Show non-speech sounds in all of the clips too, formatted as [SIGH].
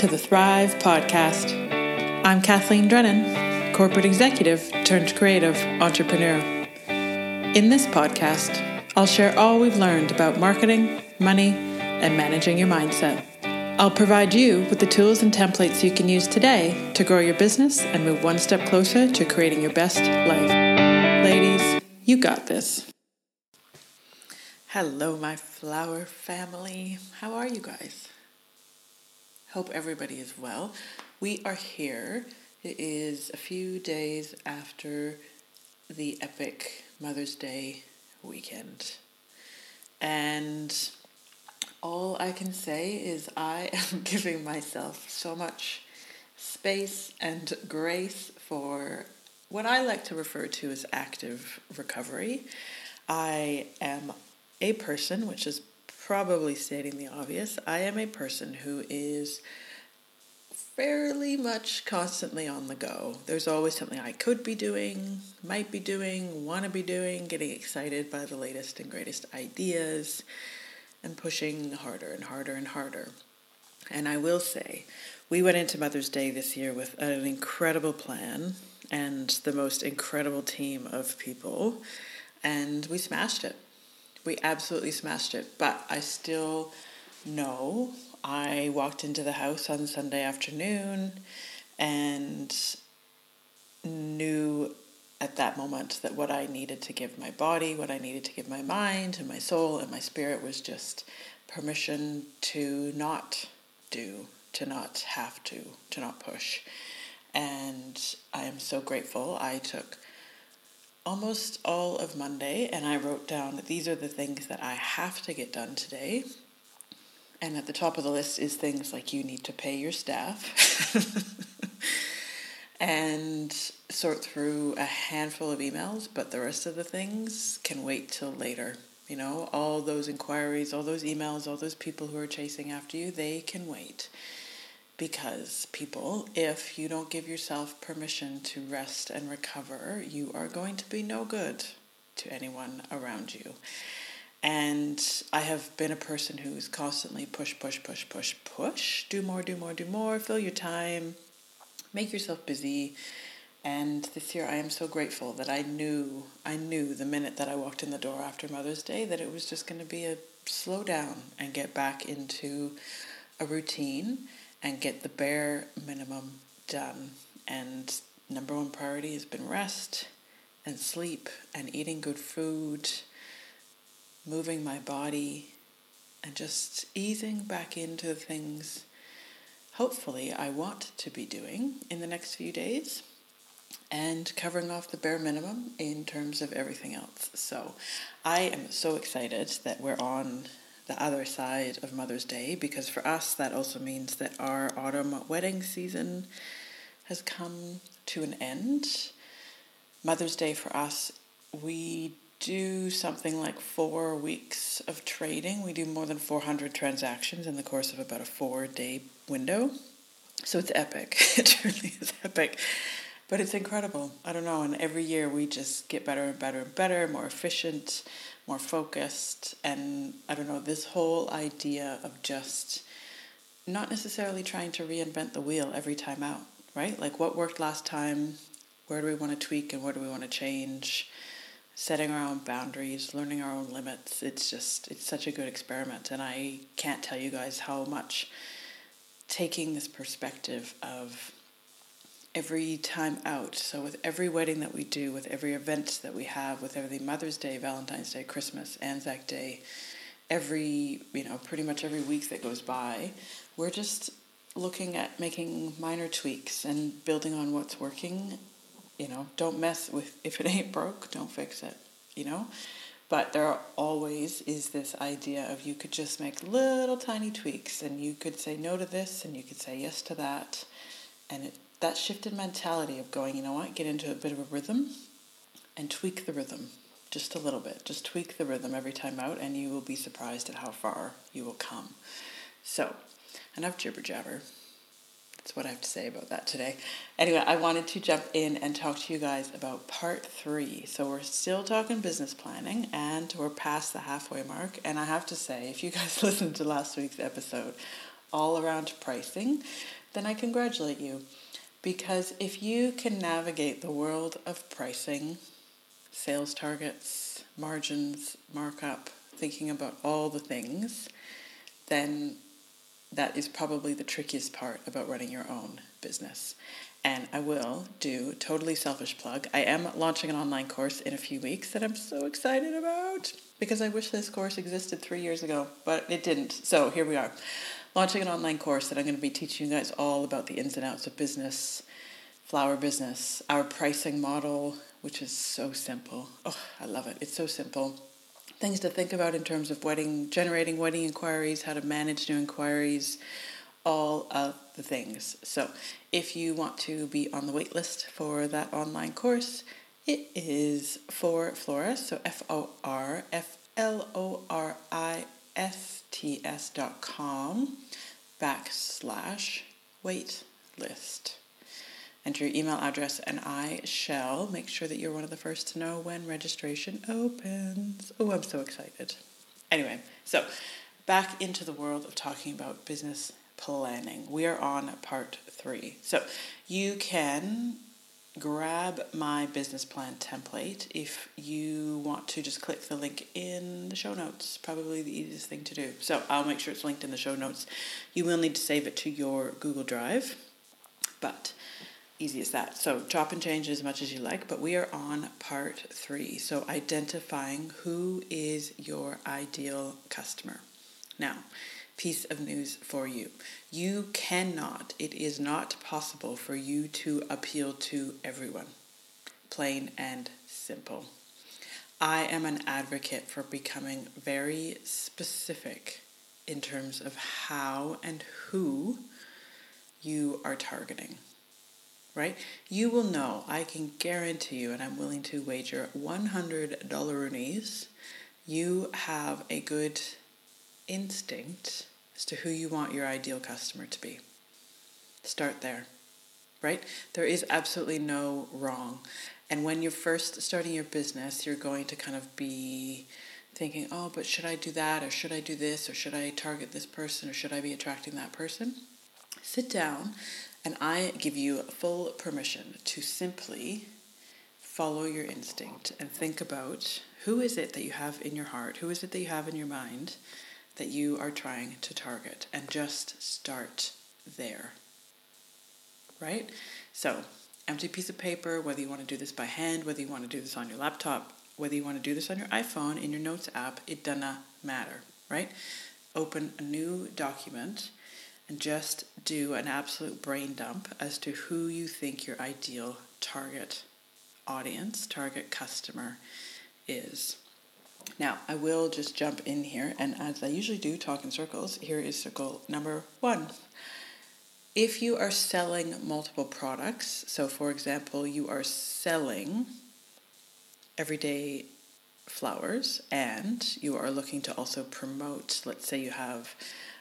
to the Thrive Podcast. I'm Kathleen Drennan, corporate executive turned creative entrepreneur. In this podcast, I'll share all we've learned about marketing, money, and managing your mindset. I'll provide you with the tools and templates you can use today to grow your business and move one step closer to creating your best life. Ladies, you got this. Hello, my flower family. How are you guys? Hope everybody is well. We are here. It is a few days after the epic Mother's Day weekend. And all I can say is I [LAUGHS] am giving myself so much space and grace for what I like to refer to as active recovery. I am a person, which is probably stating the obvious, I am a person who is fairly much constantly on the go. There's always something I could be doing, might be doing, want to be doing, getting excited by the latest and greatest ideas, and pushing harder and harder and harder. And I will say, we went into Mother's Day this year with an incredible plan and the most incredible team of people, and we smashed it we absolutely smashed it. But I still know I walked into the house on Sunday afternoon and knew at that moment that what I needed to give my body, what I needed to give my mind and my soul and my spirit was just permission to not do, to not have to, to not push. And I am so grateful. I took almost all of Monday and I wrote down that these are the things that I have to get done today. And at the top of the list is things like you need to pay your staff [LAUGHS] and sort through a handful of emails, but the rest of the things can wait till later. You know, all those inquiries, all those emails, all those people who are chasing after you, they can wait. Because, people, if you don't give yourself permission to rest and recover, you are going to be no good to anyone around you. And I have been a person who's constantly push, push, push, push, push, do more, do more, do more, fill your time, make yourself busy. And this year I am so grateful that I knew, I knew the minute that I walked in the door after Mother's Day that it was just going to be a slow down and get back into a routine and get the bare minimum done. And number one priority has been rest and sleep and eating good food, moving my body, and just easing back into things hopefully I want to be doing in the next few days and covering off the bare minimum in terms of everything else. So I am so excited that we're on the other side of Mother's Day because for us that also means that our autumn wedding season has come to an end. Mother's Day for us, we do something like four weeks of trading. We do more than 400 transactions in the course of about a four day window. So it's epic. [LAUGHS] It truly is epic. But it's incredible. I don't know. And every year we just get better and better and better, more efficient more focused. And I don't know, this whole idea of just not necessarily trying to reinvent the wheel every time out, right? Like what worked last time, where do we want to tweak and where do we want to change? Setting our own boundaries, learning our own limits. It's just, it's such a good experiment. And I can't tell you guys how much taking this perspective of every time out. So with every wedding that we do, with every event that we have, with every Mother's Day, Valentine's Day, Christmas, Anzac Day, every, you know, pretty much every week that goes by, we're just looking at making minor tweaks and building on what's working. You know, don't mess with [LAUGHS] if it ain't broke, don't fix it, you know? But there always is this idea of you could just make little tiny tweaks and you could say no to this and you could say yes to that and it that shifted mentality of going, you know what, get into a bit of a rhythm and tweak the rhythm just a little bit. Just tweak the rhythm every time out, and you will be surprised at how far you will come. So, enough jibber jabber. That's what I have to say about that today. Anyway, I wanted to jump in and talk to you guys about part three. So, we're still talking business planning and we're past the halfway mark. And I have to say, if you guys [LAUGHS] listened to last week's episode, all around pricing, then I congratulate you. Because if you can navigate the world of pricing, sales targets, margins, markup, thinking about all the things, then that is probably the trickiest part about running your own business. And I will do totally selfish plug. I am launching an online course in a few weeks that I'm so excited about because I wish this course existed three years ago, but it didn't. So here we are launching an online course that I'm going to be teaching you guys all about the ins and outs of business, flower business, our pricing model, which is so simple. Oh, I love it. It's so simple. Things to think about in terms of wedding, generating wedding inquiries, how to manage new inquiries, all of the things. So, if you want to be on the wait list for that online course, it is for Flora, so F O R F L O R I S T S dot com backslash wait list enter your email address, and I shall make sure that you're one of the first to know when registration opens. Oh, I'm so excited. Anyway, so back into the world of talking about business planning. We are on part three. So you can grab my business plan template if you want to just click the link in the show notes probably the easiest thing to do so i'll make sure it's linked in the show notes you will need to save it to your google drive but easy as that. So chop and change as much as you like, but we are on part three. So identifying who is your ideal customer. Now, piece of news for you. You cannot, it is not possible for you to appeal to everyone. Plain and simple. I am an advocate for becoming very specific in terms of how and who you are targeting right? You will know, I can guarantee you, and I'm willing to wager $100 roonies, you have a good instinct as to who you want your ideal customer to be. Start there, right? There is absolutely no wrong. And when you're first starting your business, you're going to kind of be thinking, oh, but should I do that, or should I do this, or should I target this person, or should I be attracting that person? Sit down and I give you full permission to simply follow your instinct and think about who is it that you have in your heart, who is it that you have in your mind that you are trying to target, and just start there. Right? So, empty piece of paper, whether you want to do this by hand, whether you want to do this on your laptop, whether you want to do this on your iPhone, in your notes app, it does not matter, right? Open a new document and just do an absolute brain dump as to who you think your ideal target audience, target customer is. Now, I will just jump in here, and as I usually do, talk in circles. Here is circle number one. If you are selling multiple products, so for example, you are selling everyday flowers and you are looking to also promote, let's say you have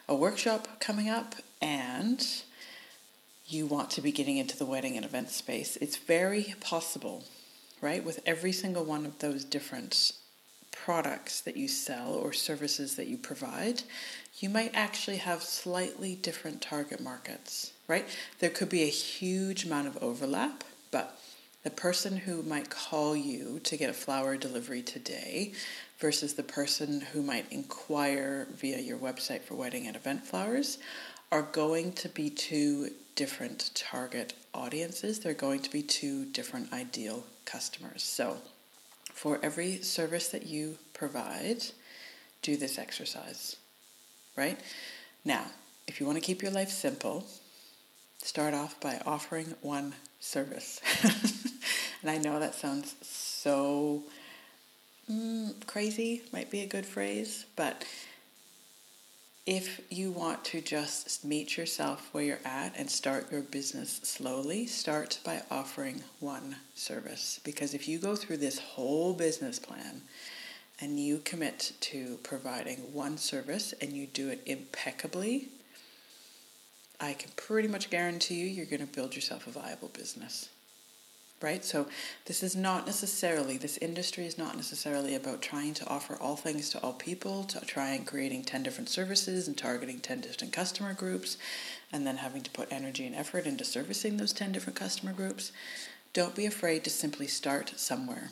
a workshop coming up and you want to be getting into the wedding and event space, it's very possible, right? With every single one of those different products that you sell or services that you provide, you might actually have slightly different target markets, right? There could be a huge amount of overlap, but the person who might call you to get a flower delivery today versus the person who might inquire via your website for wedding and event flowers are going to be two different target audiences. They're going to be two different ideal customers. So, for every service that you provide, do this exercise, right? Now, if you want to keep your life simple, start off by offering one service. [LAUGHS] and I know that sounds so mm, crazy, might be a good phrase, but if you want to just meet yourself where you're at and start your business slowly, start by offering one service. Because if you go through this whole business plan and you commit to providing one service and you do it impeccably, I can pretty much guarantee you you're going to build yourself a viable business. Right? So this is not necessarily, this industry is not necessarily about trying to offer all things to all people, to try and creating 10 different services and targeting 10 different customer groups, and then having to put energy and effort into servicing those 10 different customer groups. Don't be afraid to simply start somewhere,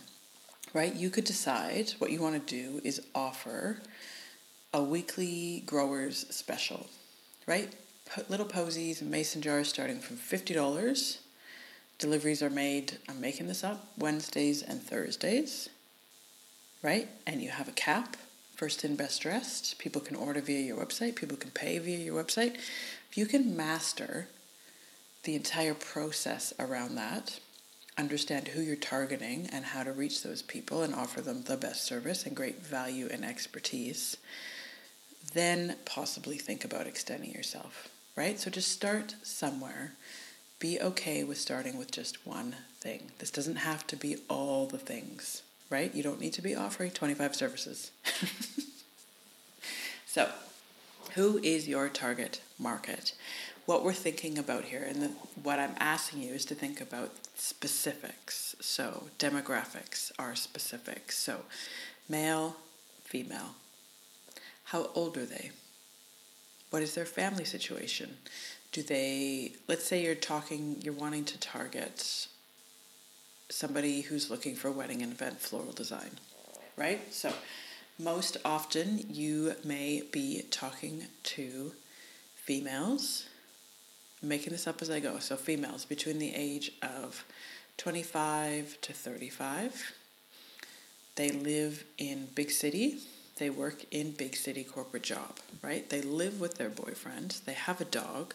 right? You could decide what you want to do is offer a weekly growers special, right? Put little posies and mason jars starting from $50 Deliveries are made, I'm making this up, Wednesdays and Thursdays, right? And you have a cap, first in, best dressed. People can order via your website, people can pay via your website. If you can master the entire process around that, understand who you're targeting and how to reach those people and offer them the best service and great value and expertise, then possibly think about extending yourself, right? So just start somewhere be okay with starting with just one thing. This doesn't have to be all the things, right? You don't need to be offering 25 services. [LAUGHS] so, who is your target market? What we're thinking about here, and the, what I'm asking you is to think about specifics. So, demographics are specifics. So, male, female. How old are they? What is their family situation? Do they let's say you're talking you're wanting to target somebody who's looking for wedding and event floral design right so most often you may be talking to females I'm making this up as i go so females between the age of 25 to 35 they live in big city they work in big city corporate job, right? They live with their boyfriend. They have a dog.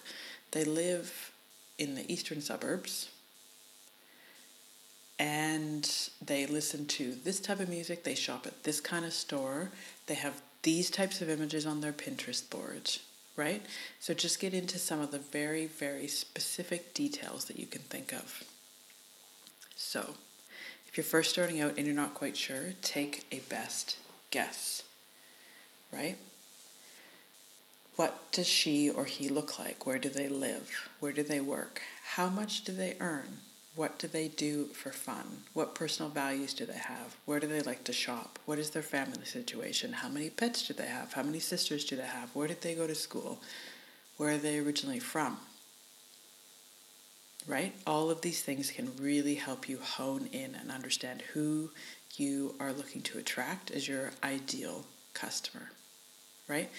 They live in the eastern suburbs. And they listen to this type of music. They shop at this kind of store. They have these types of images on their Pinterest board, right? So just get into some of the very, very specific details that you can think of. So, if you're first starting out and you're not quite sure, take a best guess right? What does she or he look like? Where do they live? Where do they work? How much do they earn? What do they do for fun? What personal values do they have? Where do they like to shop? What is their family situation? How many pets do they have? How many sisters do they have? Where did they go to school? Where are they originally from? Right? All of these things can really help you hone in and understand who you are looking to attract as your ideal customer right?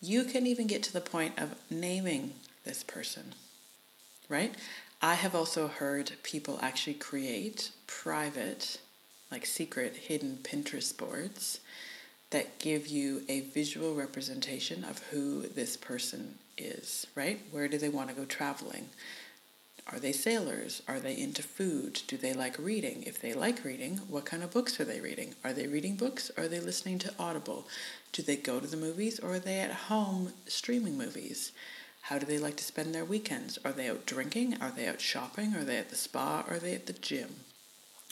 You can even get to the point of naming this person, right? I have also heard people actually create private, like secret, hidden Pinterest boards that give you a visual representation of who this person is, right? Where do they want to go traveling? Are they sailors? Are they into food? Do they like reading? If they like reading, what kind of books are they reading? Are they reading books? Are they listening to Audible? Do they go to the movies or are they at home streaming movies? How do they like to spend their weekends? Are they out drinking? Are they out shopping? Are they at the spa? Are they at the gym?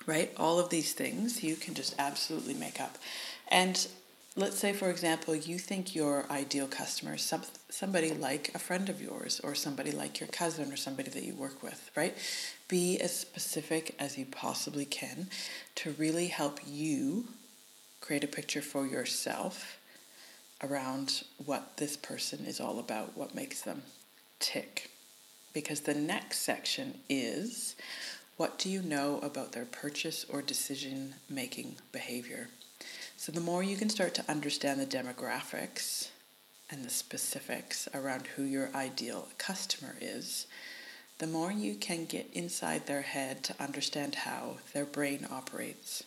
Right? All of these things you can just absolutely make up. And let's say, for example, you think your ideal customer is some, somebody like a friend of yours or somebody like your cousin or somebody that you work with, right? Be as specific as you possibly can to really help you create a picture for yourself around what this person is all about, what makes them tick. Because the next section is what do you know about their purchase or decision making behavior? So, the more you can start to understand the demographics and the specifics around who your ideal customer is, the more you can get inside their head to understand how their brain operates.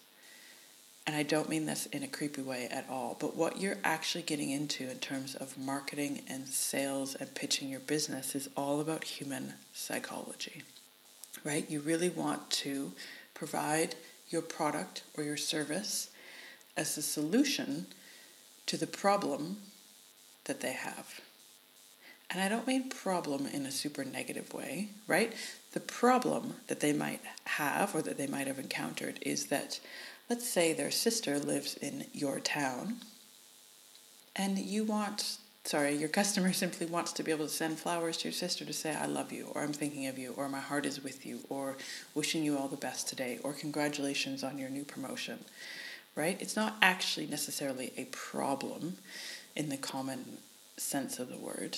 And I don't mean this in a creepy way at all, but what you're actually getting into in terms of marketing and sales and pitching your business is all about human psychology, right? You really want to provide your product or your service as a solution to the problem that they have. And I don't mean problem in a super negative way, right? The problem that they might have or that they might have encountered is that, let's say, their sister lives in your town and you want sorry, your customer [LAUGHS] simply wants to be able to send flowers to your sister to say, I love you, or I'm thinking of you, or my heart is with you, or wishing you all the best today, or congratulations on your new promotion, right? It's not actually necessarily a problem in the common sense of the word,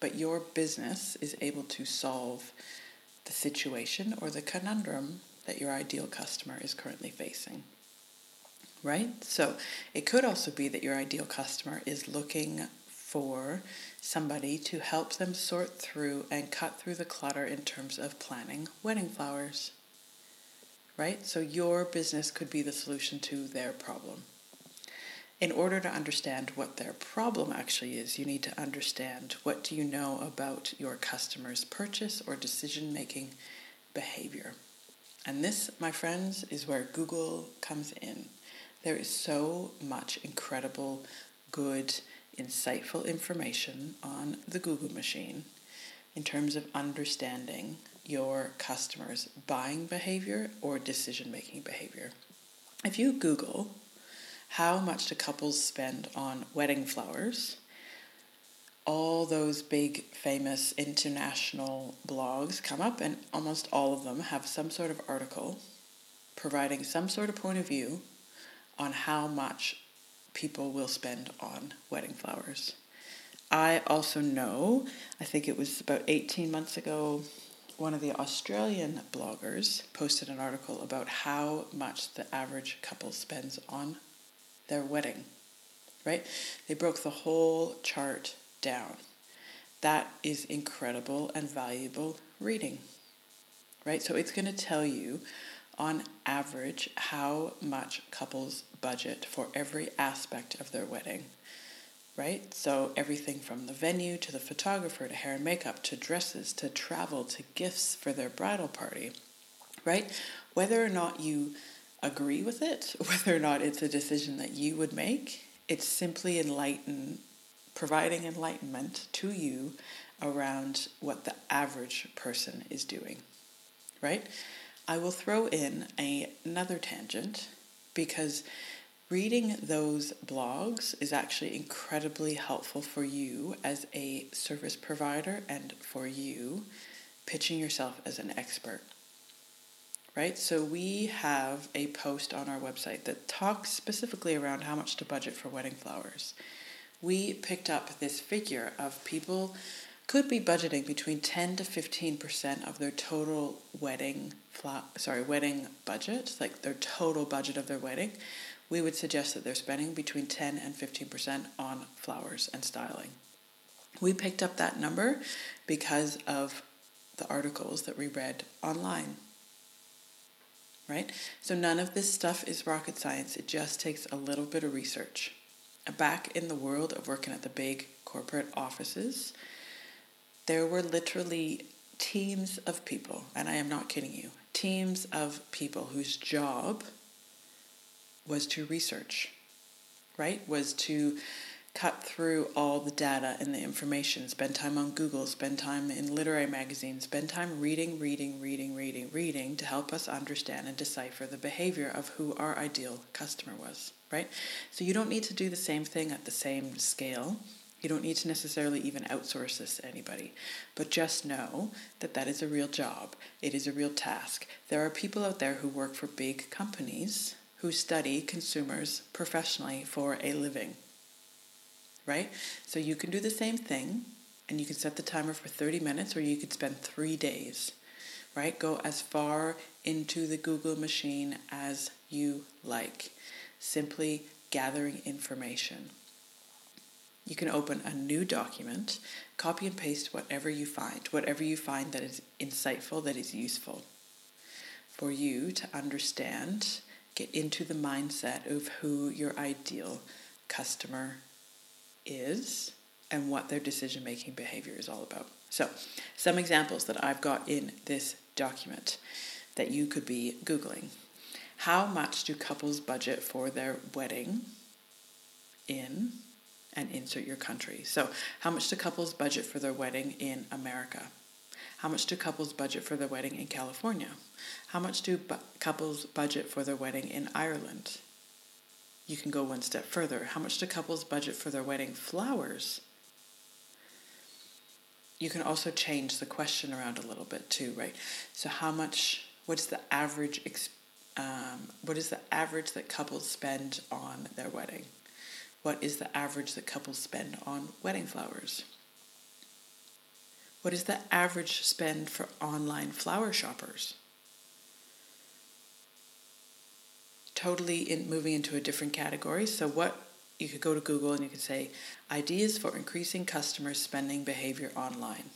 but your business is able to solve the situation or the conundrum that your ideal customer is currently facing right? So it could also be that your ideal customer is looking for somebody to help them sort through and cut through the clutter in terms of planning wedding flowers, right? So your business could be the solution to their problem. In order to understand what their problem actually is, you need to understand what do you know about your customer's purchase or decision making behavior. And this, my friends, is where Google comes in. There is so much incredible, good, insightful information on the Google machine in terms of understanding your customers' buying behavior or decision making behavior. If you Google how much do couples spend on wedding flowers, all those big famous international blogs come up, and almost all of them have some sort of article providing some sort of point of view on how much people will spend on wedding flowers. I also know, I think it was about 18 months ago, one of the Australian bloggers posted an article about how much the average couple spends on their wedding, right? They broke the whole chart down. That is incredible and valuable reading, right? So it's going to tell you on average how much couples budget for every aspect of their wedding, right? So everything from the venue to the photographer to hair and makeup to dresses to travel to gifts for their bridal party, right? Whether or not you agree with it, [LAUGHS] whether or not it's a decision that you would make, it's simply enlighten providing enlightenment to you around what the average person is doing, right? I will throw in a, another tangent because reading those blogs is actually incredibly helpful for you as a service provider and for you pitching yourself as an expert. Right? So we have a post on our website that talks specifically around how much to budget for wedding flowers. We picked up this figure of people could be budgeting between 10 to 15% of their total wedding sorry wedding budget like their total budget of their wedding we would suggest that they're spending between 10 and 15% on flowers and styling. We picked up that number because of the articles that we read online right? So none of this stuff is rocket science. It just takes a little bit of research. Back in the world of working at the big corporate offices there were literally teams of people, and I am not kidding you, teams of people whose job was to research, right? Was to cut through all the data and the information, spend time on Google, spend time in literary magazines, spend time reading, reading, reading, reading, reading to help us understand and decipher the behavior of who our ideal customer was, right? So you don't need to do the same thing at the same scale you don't need to necessarily even outsource this to anybody, but just know that that is a real job. It is a real task. There are people out there who work for big companies who study consumers professionally for a living. Right? So you can do the same thing and you can set the timer for 30 minutes or you could spend 3 days. Right? Go as far into the Google machine as you like. Simply gathering information. You can open a new document, copy and paste whatever you find, whatever you find that is insightful, that is useful for you to understand, get into the mindset of who your ideal customer is and what their decision making behavior is all about. So, some examples that I've got in this document that you could be Googling. How much do couples budget for their wedding in and insert your country. So, how much do couples budget for their wedding in America? How much do couples budget for their wedding in California? How much do bu- couples budget for their wedding in Ireland? you can go one step further. How much do couples budget for their wedding flowers? You can also change the question around a little bit too, right? So how much? What's the average? Um, what is the average that couples spend on their wedding? What is the average that couples spend on wedding flowers? What is the average spend for online flower shoppers? totally in moving into a different category. So what you could go to Google and you could say ideas for increasing customer spending behavior online.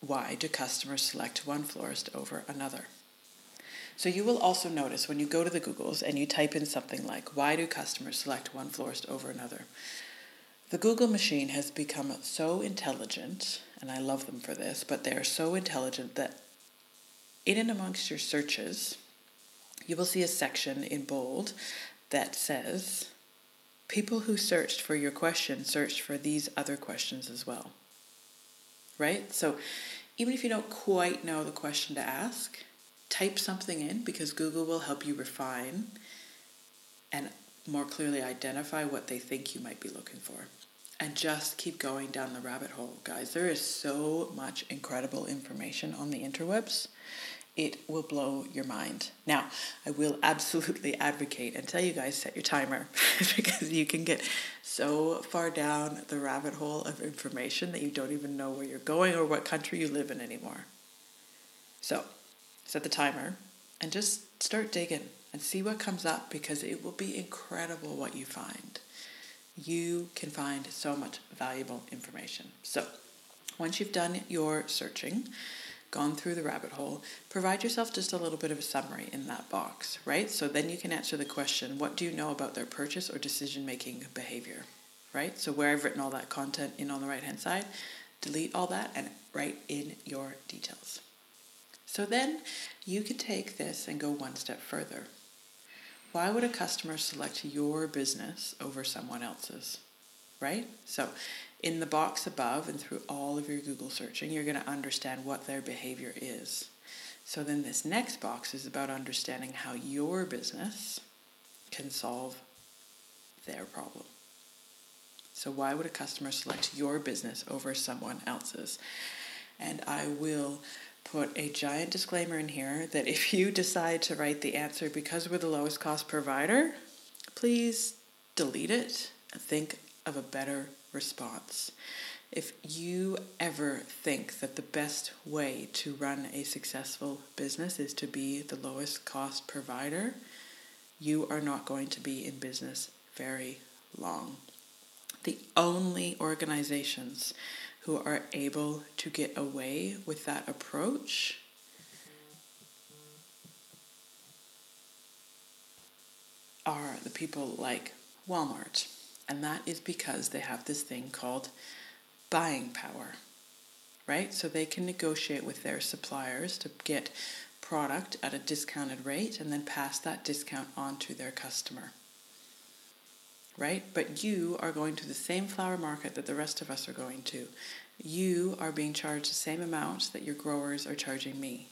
Why do customers select one florist over another? So you will also notice when you go to the Googles and you type in something like why do customers select one florist over another? The Google machine has become so intelligent, and I love them for this, but they are so intelligent that in and amongst your searches, you will see a section in bold that says people who searched for your question searched for these other questions as well. Right? So even if you don't quite know the question to ask, type something in because Google will help you refine and more clearly identify what they think you might be looking for. And just keep going down the rabbit hole, guys. There is so much incredible information on the interwebs it will blow your mind. Now, I will [LAUGHS] absolutely advocate and tell you guys set your timer [LAUGHS] because you can get so far down the rabbit hole of information that you don't even know where you're going or what country you live in anymore. So, set the timer and just start digging and see what comes up because it will be incredible what you find. You can find so much valuable information. So, once you've done your searching, gone through the rabbit hole, provide yourself just a little bit of a summary in that box, right? So then you can answer the question what do you know about their purchase or decision making behavior, right? So where I've written all that content in on the right hand side, delete all that and write in your details. So then you can take this and go one step further. Why would a customer select your business over someone else's? Right? So in the box above and through all of your Google searching, you're going to understand what their behavior is. So then this next box is about understanding how your business can solve their problem. So why would a customer select your business over someone else's? And I will put a giant disclaimer in here that if you decide to write the answer because we're the lowest cost provider, please delete it and think of a better response. If you ever think that the best way to run a successful business is to be the lowest cost provider, you are not going to be in business very long. The only organizations who are able to get away with that approach are the people like Walmart. And that is because they have this thing called buying power, right? So they can negotiate with their suppliers to get product at a discounted rate and then pass that discount on to their customer. Right? But you are going to the same flower market that the rest of us are going to. You are being charged the same amount that your growers are charging me.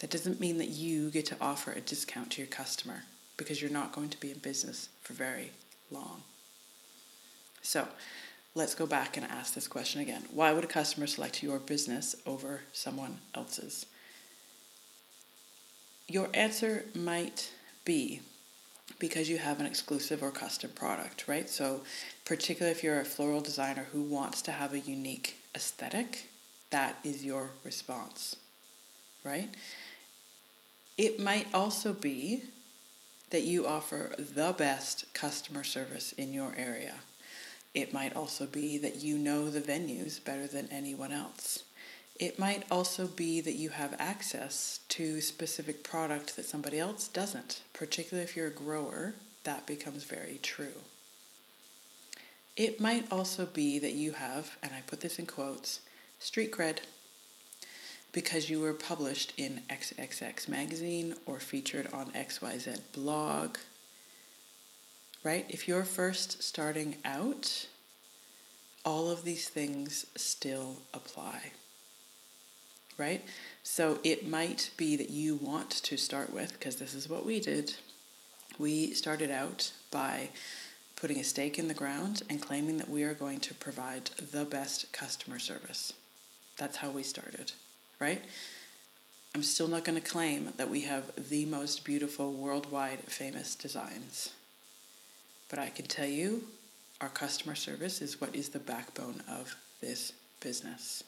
That doesn't mean that you get to offer a discount to your customer because you're not going to be in business for very long. So let's go back and ask this question again. Why would a customer select your business over someone else's? Your answer might be because you have an exclusive or custom product, right? So, particularly if you're a floral designer who wants to have a unique aesthetic, that is your response, right? It might also be that you offer the best customer service in your area. It might also be that you know the venues better than anyone else. It might also be that you have access to specific product that somebody else doesn't. Particularly if you're a grower, that becomes very true. It might also be that you have, and I put this in quotes, street cred because you were published in XXX magazine or featured on XYZ blog right? If you're first starting out, all of these things still apply. Right? So it might be that you want to start with, because this is what we did. We started out by putting a stake in the ground and claiming that we are going to provide the best customer service. That's how we started, right? I'm still not going to claim that we have the most beautiful worldwide famous designs. But I can tell you our customer service is what is the backbone of this business.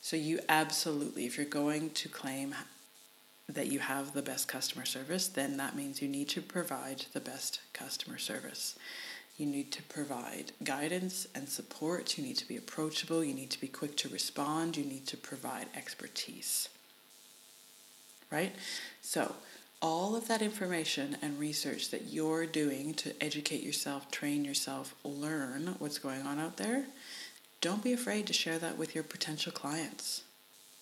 So you absolutely if you're going to claim that you have the best customer service, then that means you need to provide the best customer service. You need to provide guidance and support. You need to be approachable. You need to be quick to respond. You need to provide expertise. Right? So, all of that information and research that you're doing to educate yourself, train yourself, learn what's going on out there, don't be afraid to share that with your potential clients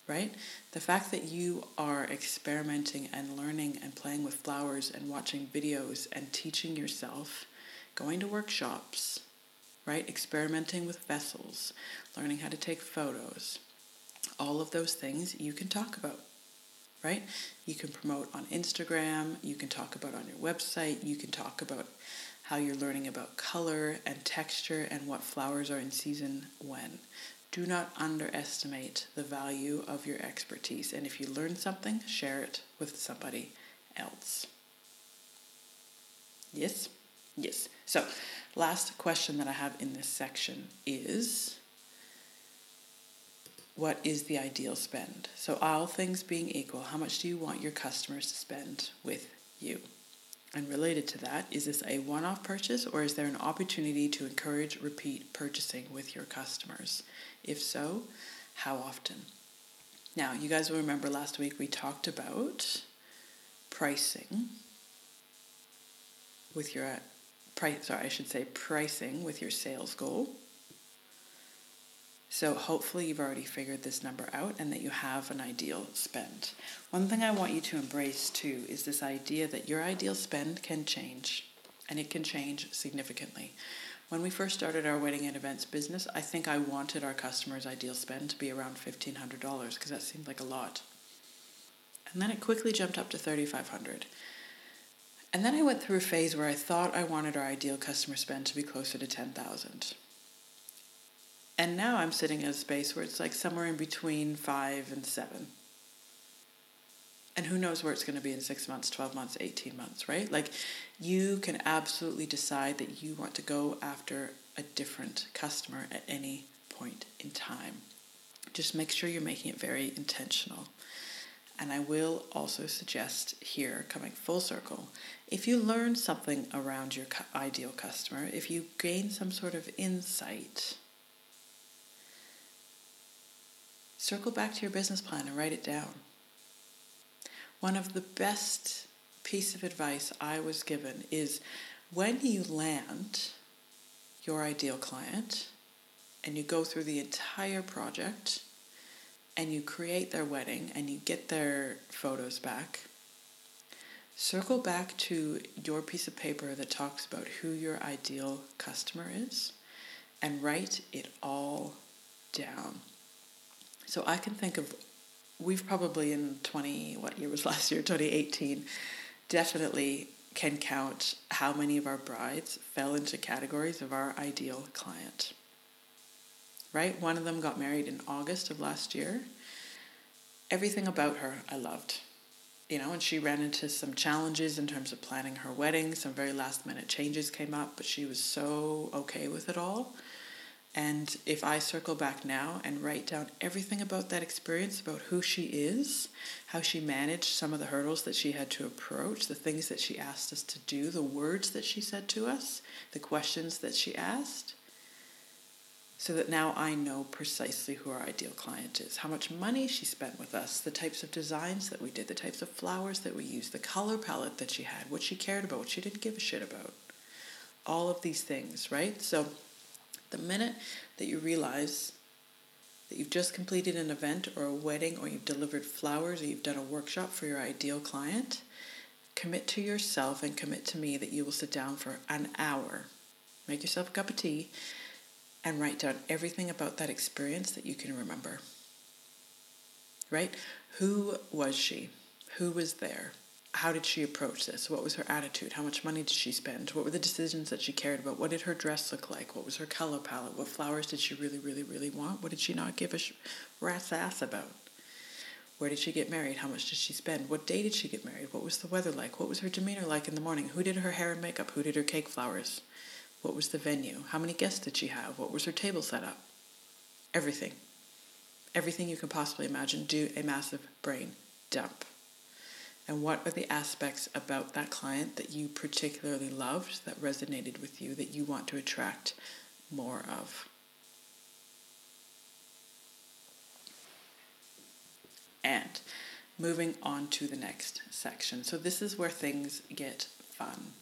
right? The fact that you are experimenting and learning and playing with flowers and watching videos and teaching yourself, going to workshops, right? Experimenting with vessels, learning how to take photos, all of those things you can talk about, right? You can promote on Instagram, you can talk about on your website, you can talk about how you're learning about color and texture and what flowers are in season when do not underestimate the value of your expertise. And if you learn something, share it with somebody else. Yes? Yes. So, last question that I have in this section is what is the ideal spend? So, all things being equal, how much do you want your customers to spend with you? And related to that, is this a one off purchase or is there an opportunity to encourage repeat purchasing with your customers? If so, how often? Now, you guys will remember last week we talked about pricing with your price sorry, I should say pricing with your sales goal. So hopefully you've already figured this number out and that you have an ideal spend. One thing I want you to embrace too is this idea that your ideal spend can change and it can change significantly. When we first started our wedding and events business, I think I wanted our customers' ideal spend to be around $1,500 because that seemed like a lot. And then it quickly jumped up to 3500 And then I went through a phase where I thought I wanted our ideal customer spend to be closer to 10000 and now I'm sitting in a space where it's like somewhere in between five and seven. And who knows where it's going to be in six months, 12 months, 18 months, right? Like you can absolutely decide that you want to go after a different customer at any point in time. Just make sure you're making it very intentional. And I will also suggest here, coming full circle, if you learn something around your ideal customer, if you gain some sort of insight, circle back to your business plan and write it down. One of the best piece of advice I was given is when you land your ideal client and you go through the entire project and you create their wedding and you get their photos back, circle back to your piece of paper that talks about who your ideal customer is and write it all down. So I can think of, we've probably in 20, what year was [LAUGHS] last year, 2018, definitely can count how many of our brides fell into categories of our ideal client. Right? One of them got married in August of last year. Everything about her I loved. You know, and she ran into some challenges in terms of planning her wedding. Some very last minute changes came up, but she was so okay with it all. And if I circle back now and write down everything about that experience, about who she is, how she managed some of the hurdles that she had to approach, the things that she asked us to do, the words that she said to us, the questions that she asked, so that now I know precisely who our ideal client is, how much money she spent with us, the types of designs that we did, the types of flowers that we used, the color palette that she had, what she cared about, what she didn't give a shit about. All of these things, right? So the minute that you realize that you've just completed an event or a wedding or you've delivered flowers or you've done a workshop for your ideal client, commit to yourself and commit to me that you will sit down for an hour, make yourself a cup of tea, and write down everything about that experience that you can remember. right? Who was she? Who was there? How did she approach this? What was her attitude? How much money did she spend? What were the decisions that she cared about? What did her dress look like? What was her color palette? What flowers did she really, really, really want? What did she not give a rat's ass about? Where did she get married? How much did she spend? What day did she get married? What was the weather like? What was her demeanor like in the morning? Who did her hair and makeup? Who did her cake flowers? What was the venue? How many guests did she have? What was her table set up? Everything. Everything you can possibly imagine. Do a massive brain dump. And what are the aspects about that client that you particularly loved, that resonated with you, that you want to attract more of? And moving on to the next section. So, this is where things get fun.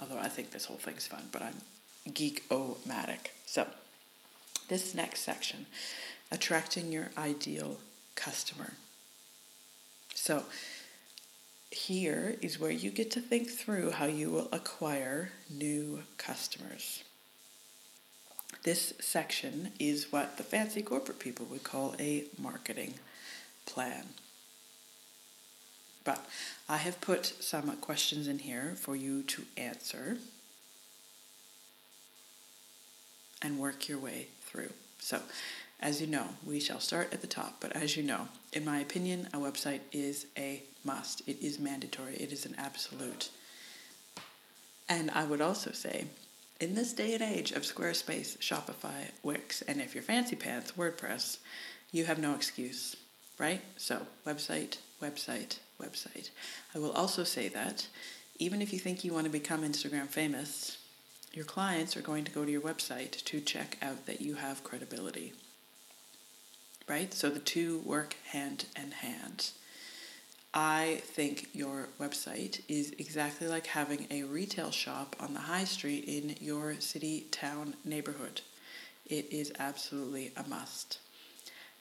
Although I think this whole thing's fun, but I'm geek-o-matic. So, this next section attracting your ideal customer. So, here is where you get to think through how you will acquire new customers. This section is what the fancy corporate people would call a marketing plan. But I have put some questions in here for you to answer and work your way through. So, as you know, we shall start at the top, but as you know, in my opinion, a website is a must. It is mandatory, it is an absolute. And I would also say, in this day and age of Squarespace, Shopify, Wix, and if you're fancy pants, WordPress, you have no excuse right? So, website, website, website. I will also say that even if you think you want to become Instagram famous, your clients are going to go to your website to check out that you have credibility. Right? So the two work hand in hand. I think your website is exactly like having a retail shop on the high street in your city, town, neighborhood. It is absolutely a must.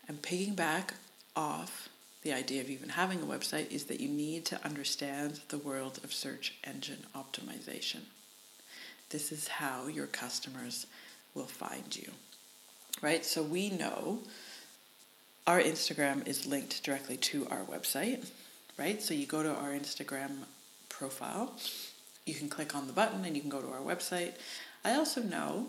And picking back off the idea of even having a website is that you need to understand the world of search engine optimization. This is how your customers will find you. Right? So we know our Instagram is linked directly to our website, right? So you go to our Instagram profile, you can click on the button and you can go to our website. I also know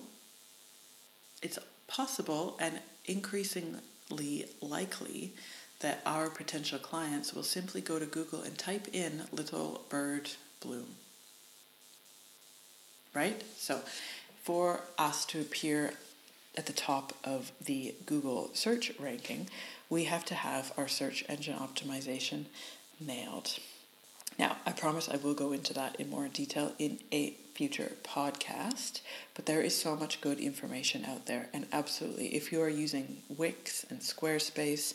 it's possible and increasingly likely that our potential clients will simply go to Google and type in little bird bloom. Right? So, for us to appear at the top of the Google search ranking, we have to have our search engine optimization nailed. Now, I promise I will go into that in more detail in a future podcast, but there is so much good information out there. And absolutely, if you are using Wix and Squarespace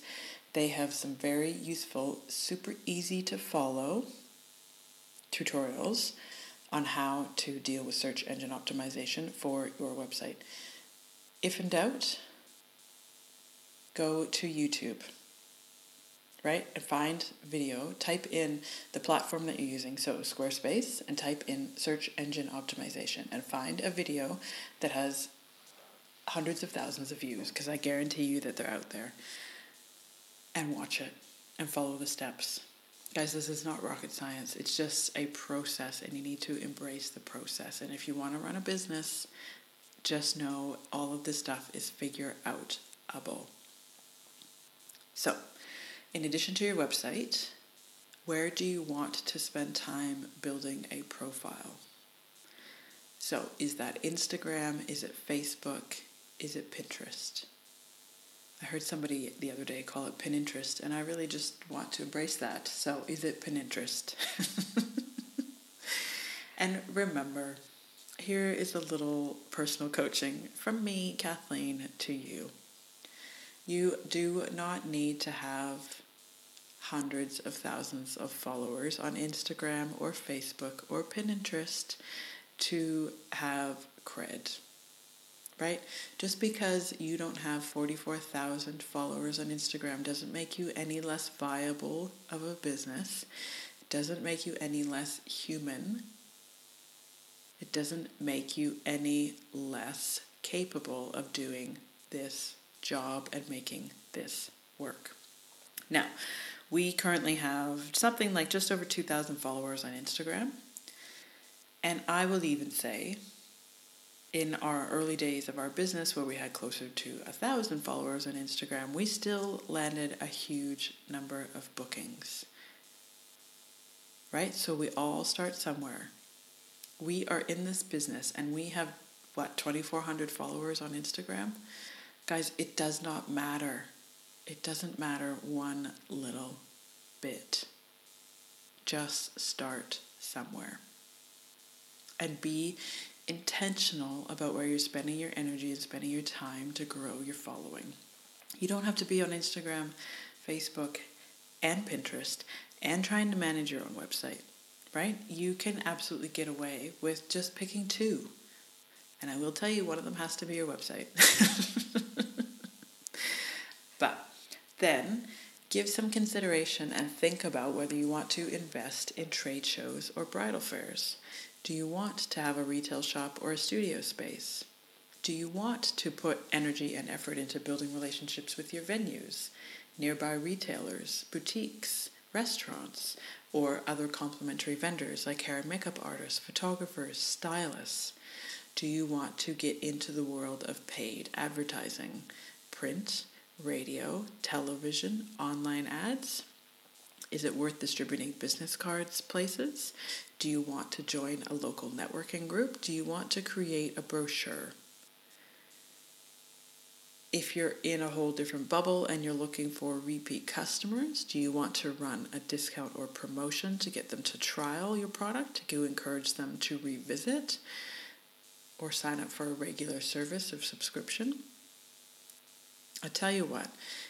they have some very useful, super easy to follow tutorials on how to deal with search engine optimization for your website. If in doubt, go to YouTube, right? And find video, type in the platform that you're using, so Squarespace, and type in search engine optimization and find a video that has hundreds of thousands of views because I guarantee you that they're out there and watch it and follow the steps. Guys, this is not rocket science. It's just a process, and you need to embrace the process. And if you want to run a business, just know all of this stuff is figure outable. So, in addition to your website, where do you want to spend time building a profile? So, is that Instagram? Is it Facebook? Is it Pinterest? I heard somebody the other day call it Pinterest, and I really just want to embrace that. So, is it Pinterest? [LAUGHS] and remember, here is a little personal coaching from me, Kathleen, to you. You do not need to have hundreds of thousands of followers on Instagram or Facebook or Pinterest to have cred right? Just because you don't have 44,000 followers on Instagram doesn't make you any less viable of a business. Doesn't make you any less human. It doesn't make you any less capable of doing this job and making this work. Now, we currently have something like just over 2,000 followers on Instagram. And I will even say, in our early days of our business, where we had closer to a thousand followers on Instagram, we still landed a huge number of bookings. Right? So we all start somewhere. We are in this business and we have, what, 2,400 followers on Instagram? Guys, it does not matter it doesn't matter one little bit. Just start somewhere. And be intentional about where you're spending your energy and spending your time to grow your following. You don't have to be on Instagram, Facebook, and Pinterest and trying to manage your own website, right? You can absolutely get away with just picking two. And I will tell you, one of them has to be your website. [LAUGHS] then give some consideration and think about whether you want to invest in trade shows or bridal fairs. Do you want to have a retail shop or a studio space? Do you want to put energy and effort into building relationships with your venues, nearby retailers, boutiques, restaurants, or other complementary vendors like hair and makeup artists, photographers, stylists? Do you want to get into the world of paid advertising, print, radio, television, online ads? Is it worth distributing business cards places? Do you want to join a local networking group? Do you want to create a brochure? If you're in a whole different bubble and you're looking for repeat customers, do you want to run a discount or promotion to get them to trial your product, to encourage them to revisit or sign up for a regular service or subscription? I tell you what,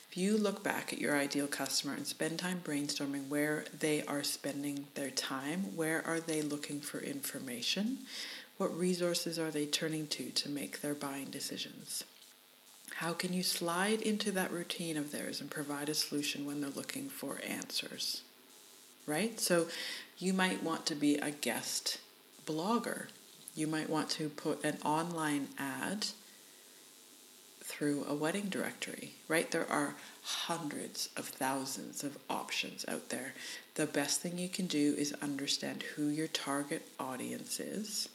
if you look back at your ideal customer and spend time brainstorming where they are spending their time, where are they looking for information, what resources are they turning to to make their buying decisions? How can you slide into that routine of theirs and provide a solution when they're looking for answers? Right? So you might want to be a guest blogger. You might want to put an online ad through a wedding directory, right? There are hundreds of thousands of options out there. The best thing you can do is understand who your target audience is.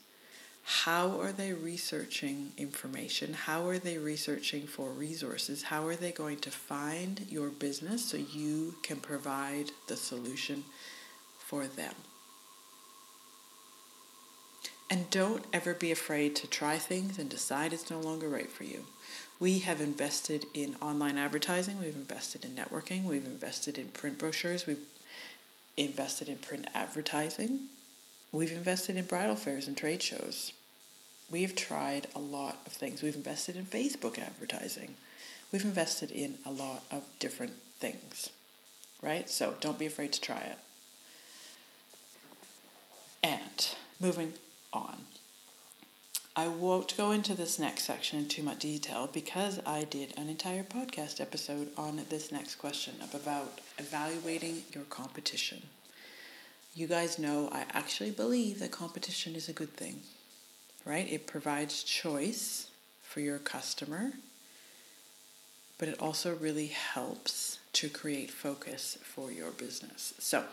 How are they researching information? How are they researching for resources? How are they going to find your business so you can provide the solution for them? And don't ever be afraid to try things and decide it's no longer right for you. We have invested in online advertising, we've invested in networking, we've invested in print brochures, we've invested in print advertising, we've invested in bridal fairs and trade shows. We've tried a lot of things. We've invested in Facebook advertising. We've invested in a lot of different things, right? So don't be afraid to try it. And moving on. I won't go into this next section in too much detail because I did an entire podcast episode on this next question about evaluating your competition. You guys know I actually believe that competition is a good thing, right? It provides choice for your customer, but it also really helps to create focus for your business. So,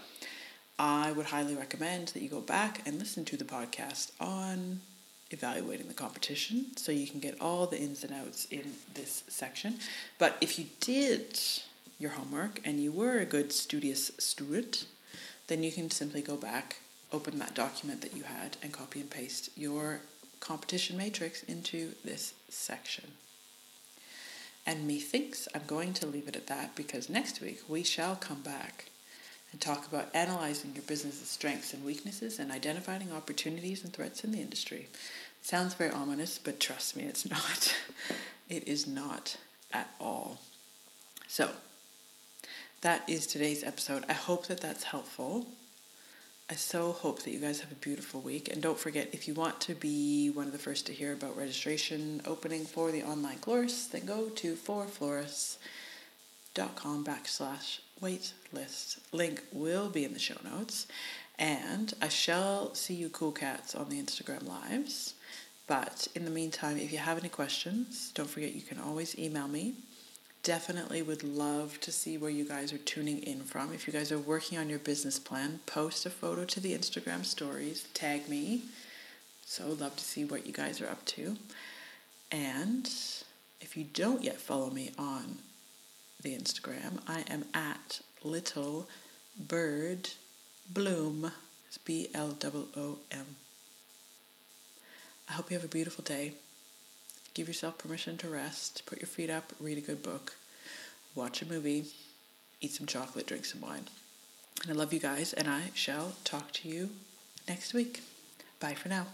I would highly recommend that you go back and listen to the podcast on evaluating the competition so you can get all the ins and outs in this section. But if you did your homework and you were a good studious student, then you can simply go back, open that document that you had, and copy and paste your competition matrix into this section. And methinks I'm going to leave it at that because next week we shall come back and talk about analyzing your business's strengths and weaknesses and identifying opportunities and threats in the industry. Sounds very ominous, but trust me, it's [LAUGHS] not. It is not at all. So, that is today's episode. I hope that that's helpful. I so hope that you guys have a beautiful week. And don't forget, if you want to be one of the first to hear about registration opening for the online course, then go to forflorists.com backslash wait list. Link will be in the show notes. And I shall see you cool cats on the Instagram lives. But in the meantime, if you have any questions, don't forget you can always email me, definitely would love to see where you guys are tuning in from. If you guys are working on your business plan, post a photo to the Instagram stories, tag me. So, love to see what you guys are up to. And if you don't yet follow me on the Instagram, I am at Little Bird Bloom. It's B L O O M. I hope you have a beautiful day. Give yourself permission to rest. Put your feet up, read a good book, watch a movie, eat some chocolate, drink some wine. And I love you guys, and I shall talk to you next week. Bye for now.